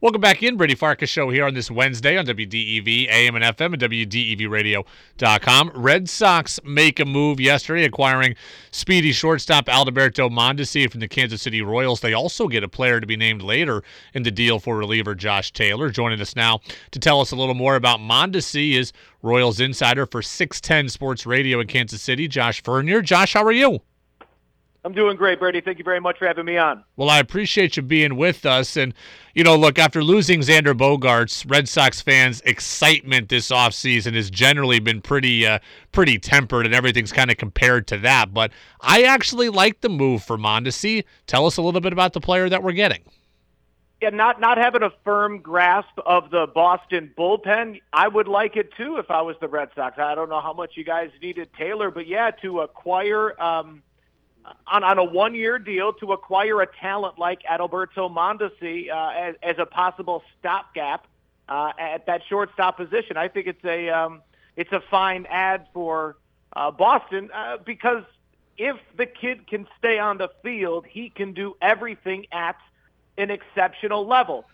Welcome back in, Brady Farkas Show here on this Wednesday on WDEV, AM and FM, and WDEVradio.com. Red Sox make a move yesterday, acquiring speedy shortstop Alberto Mondesi from the Kansas City Royals. They also get a player to be named later in the deal for reliever Josh Taylor. Joining us now to tell us a little more about Mondesi is Royals insider for 610 Sports Radio in Kansas City, Josh Vernier. Josh, how are you? I'm doing great, Brady. Thank you very much for having me on. Well, I appreciate you being with us. And, you know, look, after losing Xander Bogaerts, Red Sox fans' excitement this offseason has generally been pretty uh, pretty tempered, and everything's kind of compared to that. But I actually like the move for Mondesi. Tell us a little bit about the player that we're getting. Yeah, not not having a firm grasp of the Boston bullpen, I would like it too if I was the Red Sox. I don't know how much you guys needed Taylor, but yeah, to acquire um, – on, on a one-year deal to acquire a talent like Adalberto Mondesi uh, as, as a possible stopgap uh, at that shortstop position. I think it's a um, it's a fine add for uh, Boston uh, because if the kid can stay on the field, he can do everything at an exceptional level.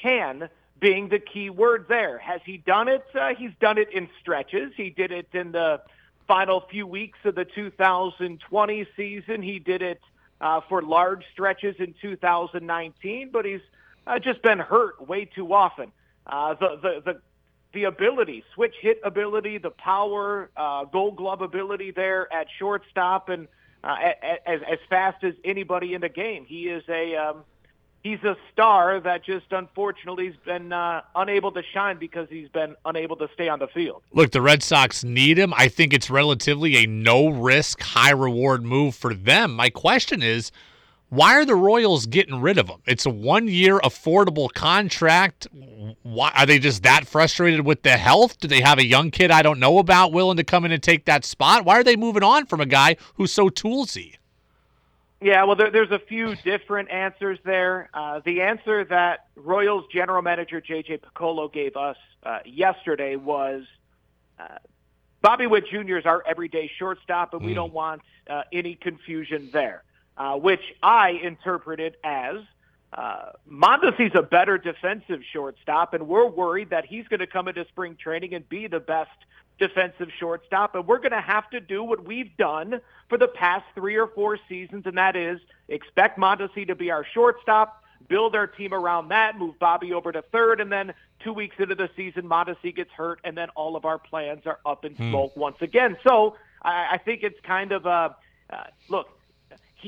Can being the key word there. Has he done it? Uh, he's done it in stretches. He did it in the final few weeks of the 2020 season. He did it uh, for large stretches in 2019, but he's uh, just been hurt way too often. Uh, the, the, the, the ability, switch hit ability, the power, uh, gold glove ability there at shortstop, and uh, as, as fast as anybody in the game. He is a um, he's a star that just unfortunately has been uh, unable to shine because he's been unable to stay on the field. Look, the Red Sox need him. I think it's relatively a no risk, high reward move for them. My question is, why are the Royals getting rid of him? It's a one year affordable contract. Why are they just that frustrated with the health? Do they have a young kid I don't know about willing to come in and take that spot? Why are they moving on from a guy who's so toolsy? Yeah, well, there, there's a few different answers there. Uh, the answer that Royals general manager J.J. Picollo gave us uh, yesterday was uh, Bobby Witt Jr. is our everyday shortstop, and mm. we don't want uh, any confusion there, uh, which I interpreted as uh, Mondesi's a better defensive shortstop, and we're worried that he's going to come into spring training and be the best defensive shortstop, and we're going to have to do what we've done for the past three or four seasons, and that is expect Mondesi to be our shortstop, build our team around that, move Bobby over to third, and then two weeks into the season, Mondesi gets hurt, and then all of our plans are up in hmm. smoke hmm. once again. So I, I think it's kind of a uh, look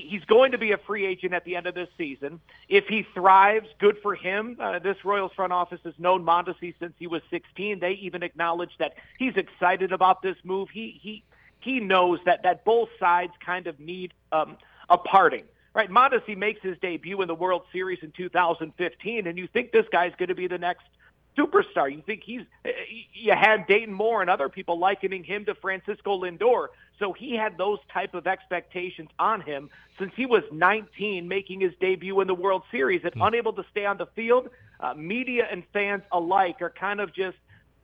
he's going to be a free agent at the end of this season. If he thrives, good for him. Uh, this Royals front office has known Mondesi since he was 16. They even acknowledge that he's excited about this move. He he he knows that that both sides kind of need um, a parting. Right, Mondesi makes his debut in the World Series in 2015, and you think this guy's going to be the next superstar. You think he's you had Dayton Moore and other people likening him to Francisco Lindor. So he had those type of expectations on him since he was 19, making his debut in the World Series and mm. unable to stay on the field. Uh, media and fans alike are kind of just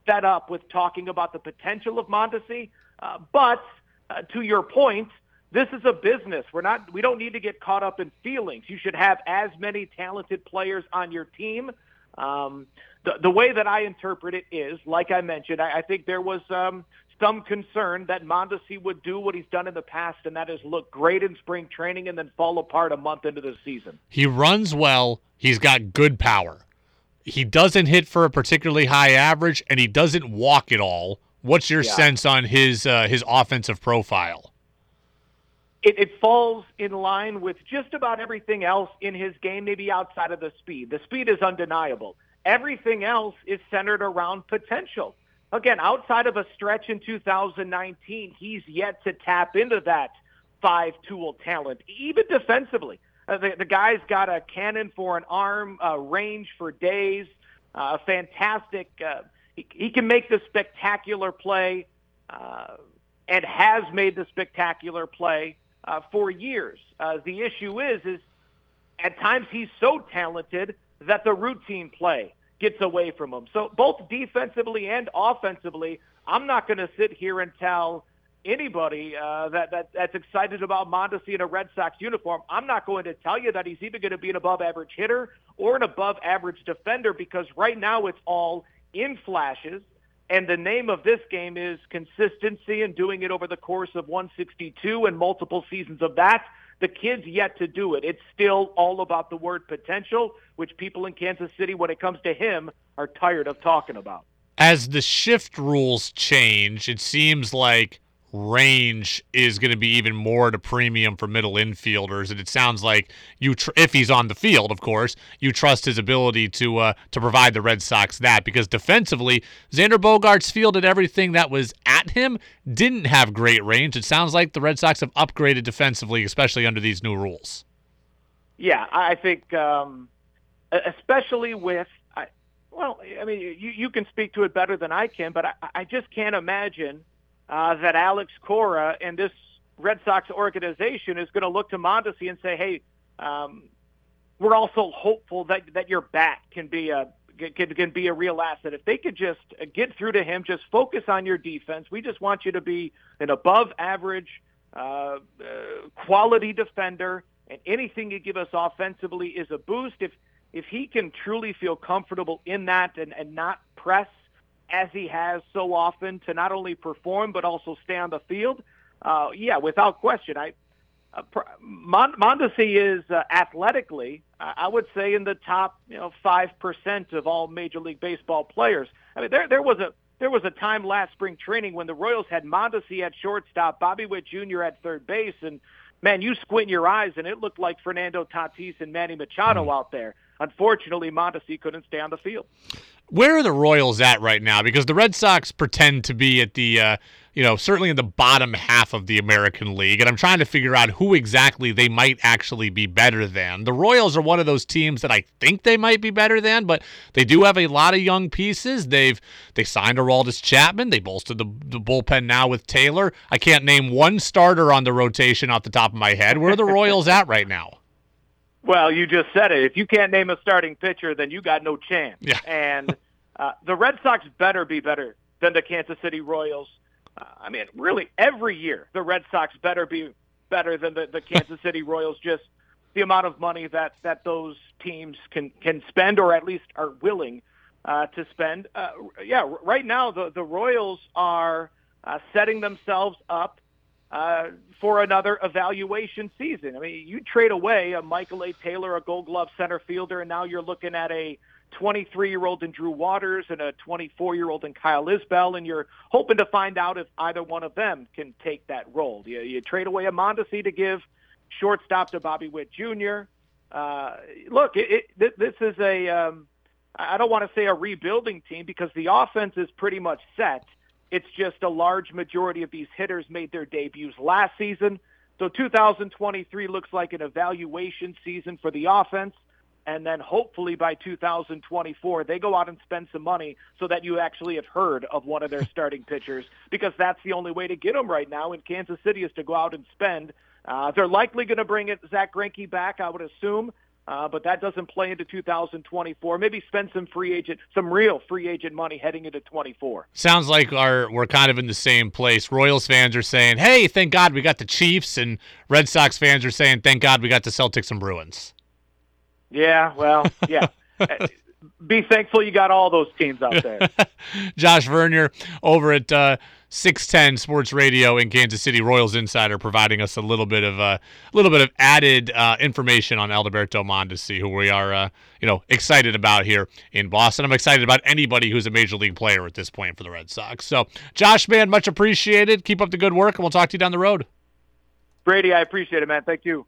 fed up with talking about the potential of Mondesi. Uh, but uh, to your point, this is a business. We're not. We don't need to get caught up in feelings. You should have as many talented players on your team. Um, the, the way that I interpret it is, like I mentioned, I, I think there was um, some concern that Mondesi would do what he's done in the past, and that is look great in spring training and then fall apart a month into the season. He runs well. He's got good power. He doesn't hit for a particularly high average, and he doesn't walk at all. What's your yeah. sense on his uh, his offensive profile? It, it falls in line with just about everything else in his game, maybe outside of the speed. The speed is undeniable. Everything else is centered around potential. Again, outside of a stretch in 2019, he's yet to tap into that five-tool talent, even defensively. Uh, the, the guy's got a cannon for an arm, uh, range for days, uh, fantastic. Uh, he, he can make the spectacular play uh, and has made the spectacular play uh, for years. Uh, the issue is, is at times he's so talented that the routine play gets away from him. So both defensively and offensively, I'm not going to sit here and tell anybody uh, that, that that's excited about Mondesi in a Red Sox uniform. I'm not going to tell you that he's even going to be an above average hitter or an above average defender because right now it's all in flashes. And the name of this game is consistency and doing it over the course of 162 and multiple seasons of that. The kid's yet to do it. It's still all about the word potential, which people in Kansas City, when it comes to him, are tired of talking about. As the shift rules change, it seems like range is going to be even more at a premium for middle infielders. And it sounds like you, tr- if he's on the field, of course, you trust his ability to uh, to provide the Red Sox that because defensively, Xander Bogaerts fielded everything that was at him, didn't have great range. It sounds like the Red Sox have upgraded defensively, especially under these new rules. Yeah, I think, um, especially with. I, well, I mean, you, you can speak to it better than I can, but I, I just can't imagine uh, that Alex Cora and this Red Sox organization is going to look to Mondesi and say, "Hey, um, we're also hopeful that that your bat can be a can, can be a real asset. If they could just get through to him, just focus on your defense. We just want you to be an above average uh, uh, quality defender, and anything you give us offensively is a boost. If if he can truly feel comfortable in that and, and not press as he has so often to not only perform but also stay on the field, uh, yeah, without question, I uh, Mondesi is uh, athletically, I would say, in the top, you know, five percent of all Major League Baseball players. I mean, there there was a there was a time last spring training when the Royals had Mondesi at shortstop, Bobby Witt Jr. at third base, and man, you squint your eyes and it looked like Fernando Tatis and Manny Machado mm. out there. Unfortunately, Mondesi couldn't stay on the field. Where are the Royals at right now? Because the Red Sox pretend to be at the, uh, you know, certainly in the bottom half of the American League, and I'm trying to figure out who exactly they might actually be better than. The Royals are one of those teams that I think they might be better than, but they do have a lot of young pieces. They've they signed Aroldis Chapman. They bolstered the, the bullpen now with Taylor. I can't name one starter on the rotation off the top of my head. Where are the Royals at right now? Well, you just said it. If you can't name a starting pitcher, then you got no chance. Yeah. and uh, the Red Sox better be better than the Kansas City Royals. Uh, I mean, really, every year the Red Sox better be better than the, the Kansas City Royals. Just the amount of money that that those teams can can spend, or at least are willing uh, to spend. Uh, yeah, right now the the Royals are uh, setting themselves up uh, for another evaluation season. I mean, you trade away a Michael A. Taylor, a Gold Glove center fielder, and now you're looking at a 23-year-old in Drew Waters and a 24-year-old in Kyle Isbel, and you're hoping to find out if either one of them can take that role. You, you trade away a Mondesi to give shortstop to Bobby Witt Jr. Uh, look, it, it, this is a um, I don't want to say a rebuilding team because the offense is pretty much set. It's just a large majority of these hitters made their debuts last season. So 2023 looks like an evaluation season for the offense. And then hopefully by 2024, they go out and spend some money so that you actually have heard of one of their starting pitchers because that's the only way to get them right now in Kansas City is to go out and spend. Uh, they're likely going to bring it Zack Greinke back, I would assume. Uh, but that doesn't play into 2024. Maybe spend some free agent, some real free agent money heading into 24. Sounds like our we're kind of in the same place. Royals fans are saying, "Hey, thank God we got the Chiefs," and Red Sox fans are saying, "Thank God we got the Celtics and Bruins." Yeah, well, yeah. Be thankful you got all those teams out there. Josh Vernier over at uh, 610 Sports Radio in Kansas City, Royals Insider, providing us a little bit of a uh, little bit of added uh, information on Alberto Mondesi, who we are, uh, you know, excited about here in Boston. I'm excited about anybody who's a major league player at this point for the Red Sox. So, Josh, man, much appreciated. Keep up the good work, and we'll talk to you down the road. Brady, I appreciate it, man. Thank you.